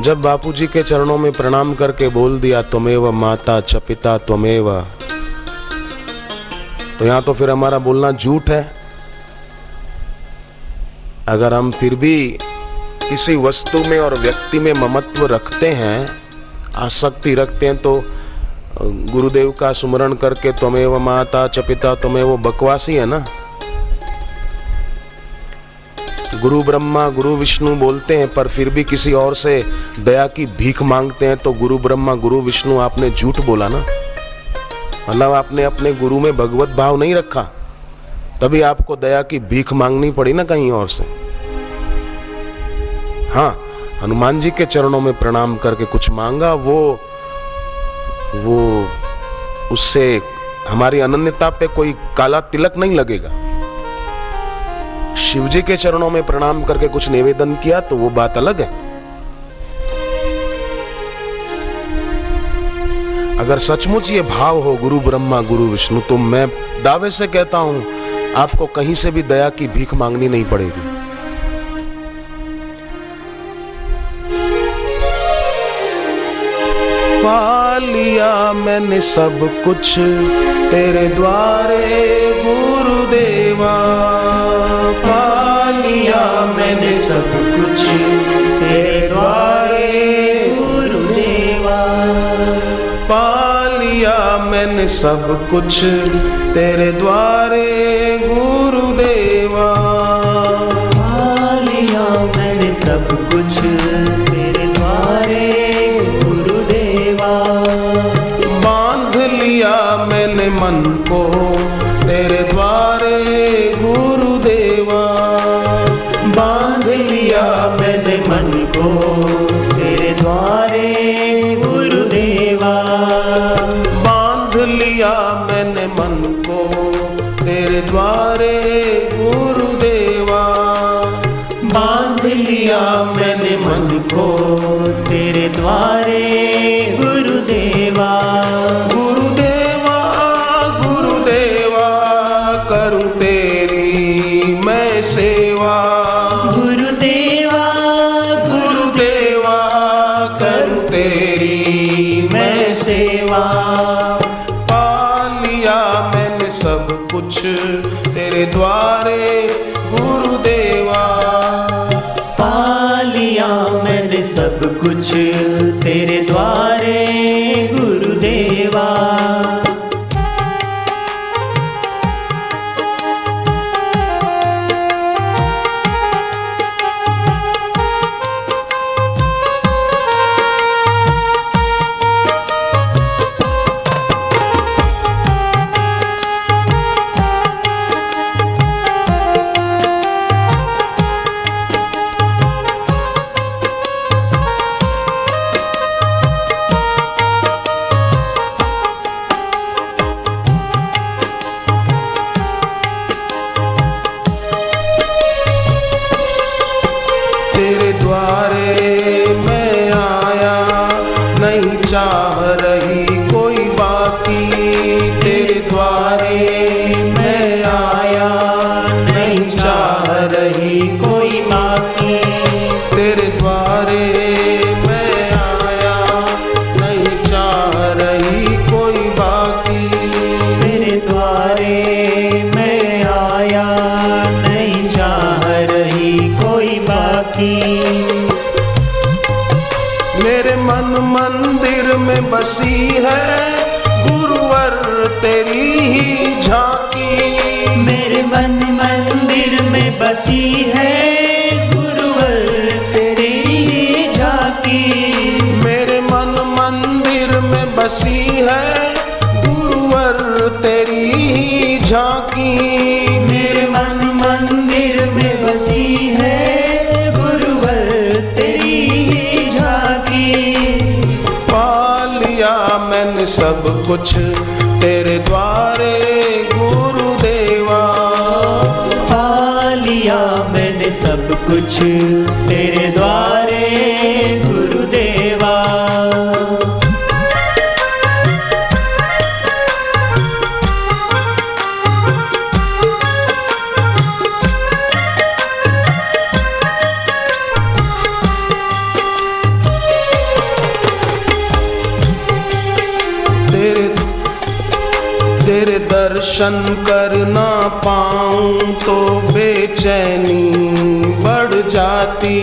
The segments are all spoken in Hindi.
जब बापूजी के चरणों में प्रणाम करके बोल दिया, तुमेव माता च पिता त्वमेव तो यहाँ तो फिर हमारा बोलना झूठ है। अगर हम फिर भी किसी वस्तु में और व्यक्ति में ममत्व रखते हैं, आसक्ति रखते हैं तो गुरुदेव का सुमरण करके त्वमेव माता च पिता तुम्हें वो बकवासी, है ना? गुरु ब्रह्मा, गुरु विष्णु बोलते हैं, पर फिर भी किसी और से दया की भीख मांगते हैं तो गुरु ब्रह्मा, गुरु विष्णु, आपने झूठ बोला ना? मतलब आपने अपने गुरु में भगवत भाव नहीं रखा? तभी आपको दया की भीख मांगनी पड़ी ना कहीं और से। हाँ हनुमान जी के चरणों में प्रणाम करके कुछ मांगा, वो वो, उससे हमारी अनन्यता पे कोई काला तिलक नहीं लगेगा। शिव जी के चरणों में प्रणाम करके कुछ निवेदन किया तो वो बात अलग है। अगर सचमुच ये भाव हो गुरु ब्रह्मा, गुरु विष्णु तो मैं दावे से कहता हूँ, आपको कहीं से भी दया की भीख मांगनी नहीं पड़ेगी। लिया मैंने सब कुछ, तेरे द्वारे गुरुदेवा। पा लिया मैंने सब कुछ तेरे द्वारे गुरुदेवा पा लिया मैंने सब कुछ तेरे द्वारे गुरुदेवा पा लिया मैंने सब कुछ मैंने मन को तेरे द्वारे गुरुदेवा बाँध लिया मैंने मन को तेरे द्वारे गुरुदेवा कुछ तेरे द्वारे गुरुदेवा। पा लिया मैंने सब कुछ तेरे द्वारे गुरुदेवा। में बसी है गुरुवर तेरी ही झांकी। मेरे मन मंदिर में बसी है गुरुवर तेरी ही झांकी। मेरे मन मंदिर में बसी है गुरुवर तेरी ही झांकी। मैंने सब कुछ तेरे द्वारे गुरुदेवा पा लिया मैंने सब कुछ तेरे द्वारे। दर्शन कर ना पाऊँ तो बेचैनी बढ़ जाती।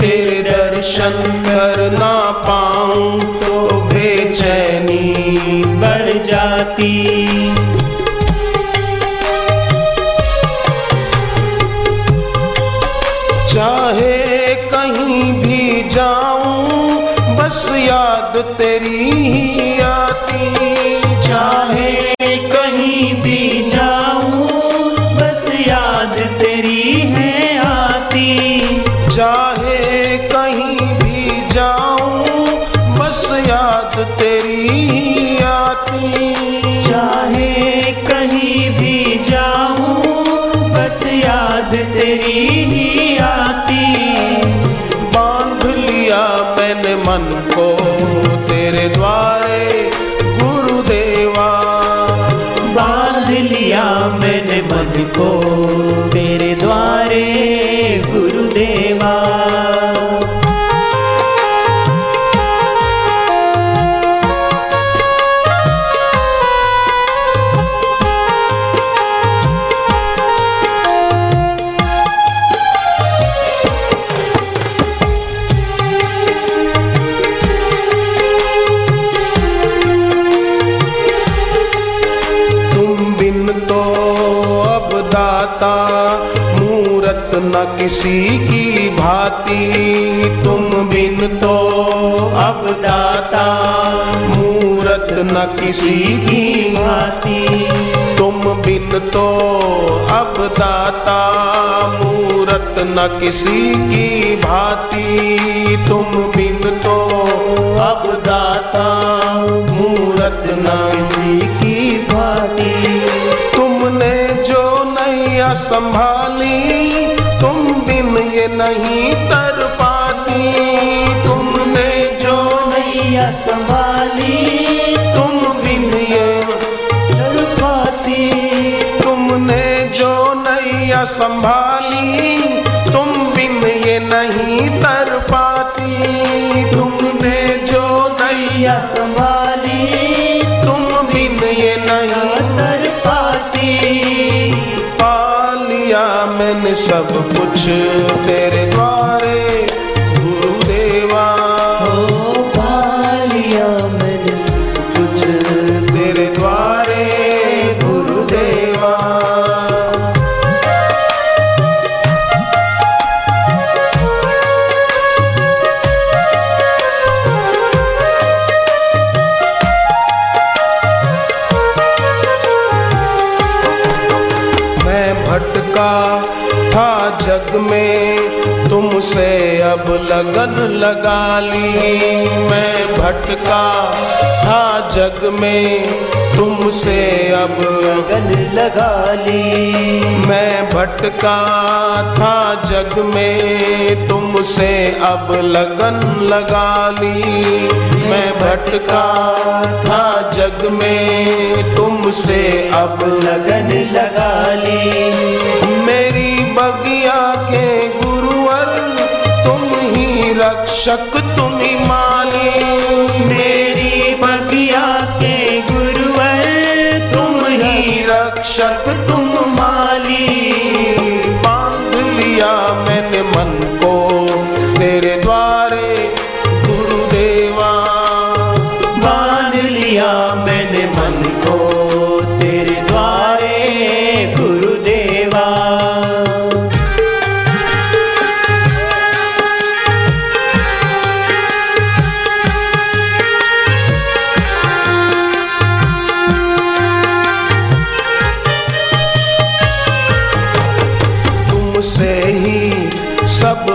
तेरे दर्शन कर ना दाता मूरत न किसी की भांति। तुम बिन तो अब दाता मूरत न किसी की भांति। तुम बिन तो अब दाता मूरत न किसी की भांति। तुम बिन तो अब दाता मूरत न संभाली, तुम बिन ये नहीं तर पाती। तुमने जो नैया संभाली, तुम बिन ये तर पाती। तुमने जो नैया संभाली, तुम बिन ये नहीं तर पाती। तुमने जो नैया संभाली सब कुछ तेरे जग में तुमसे अब लगन लगा ली। मैं भटका था जग में तुमसे अब लगन लगा ली। मैं भटका था जग में तुमसे अब लगन लगा ली। मैं भटका था जग में तुमसे अब लगन लगा ली। मेरी बगिया के गुरुवर तुम ही रक्षक तुम ही माली मेरी बगिया के गुरुवर तुम ही रक्षक तुम माली बाँध लिया मैंने मन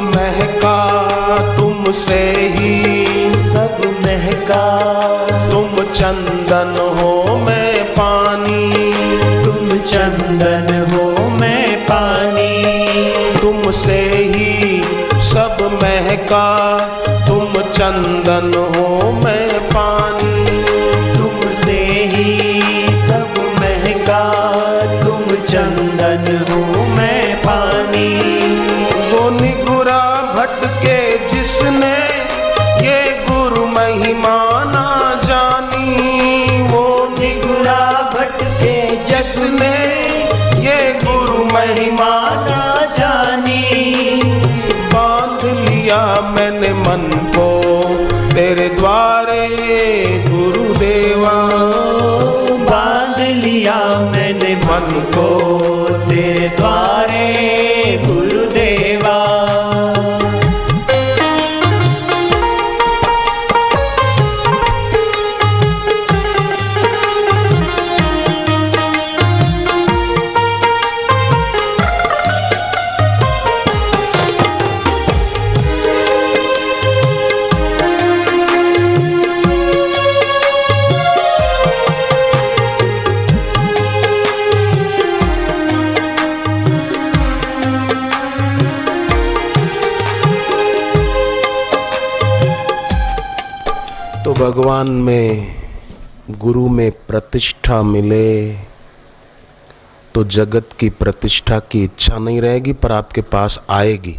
महका तुमसे ही। सब महका। तुम चंदन हो मैं पानी। तुम चंदन हो मैं पानी। तुमसे ही सब महका। तुम चंदन महिमा ना जानी। बाँध लिया मैंने मन को तेरे द्वारे गुरुदेवा। बाँध लिया मैंने मन को। भगवान में, गुरु में प्रतिष्ठा मिले तो जगत की प्रतिष्ठा की इच्छा नहीं रहेगी, पर आपके पास आएगी।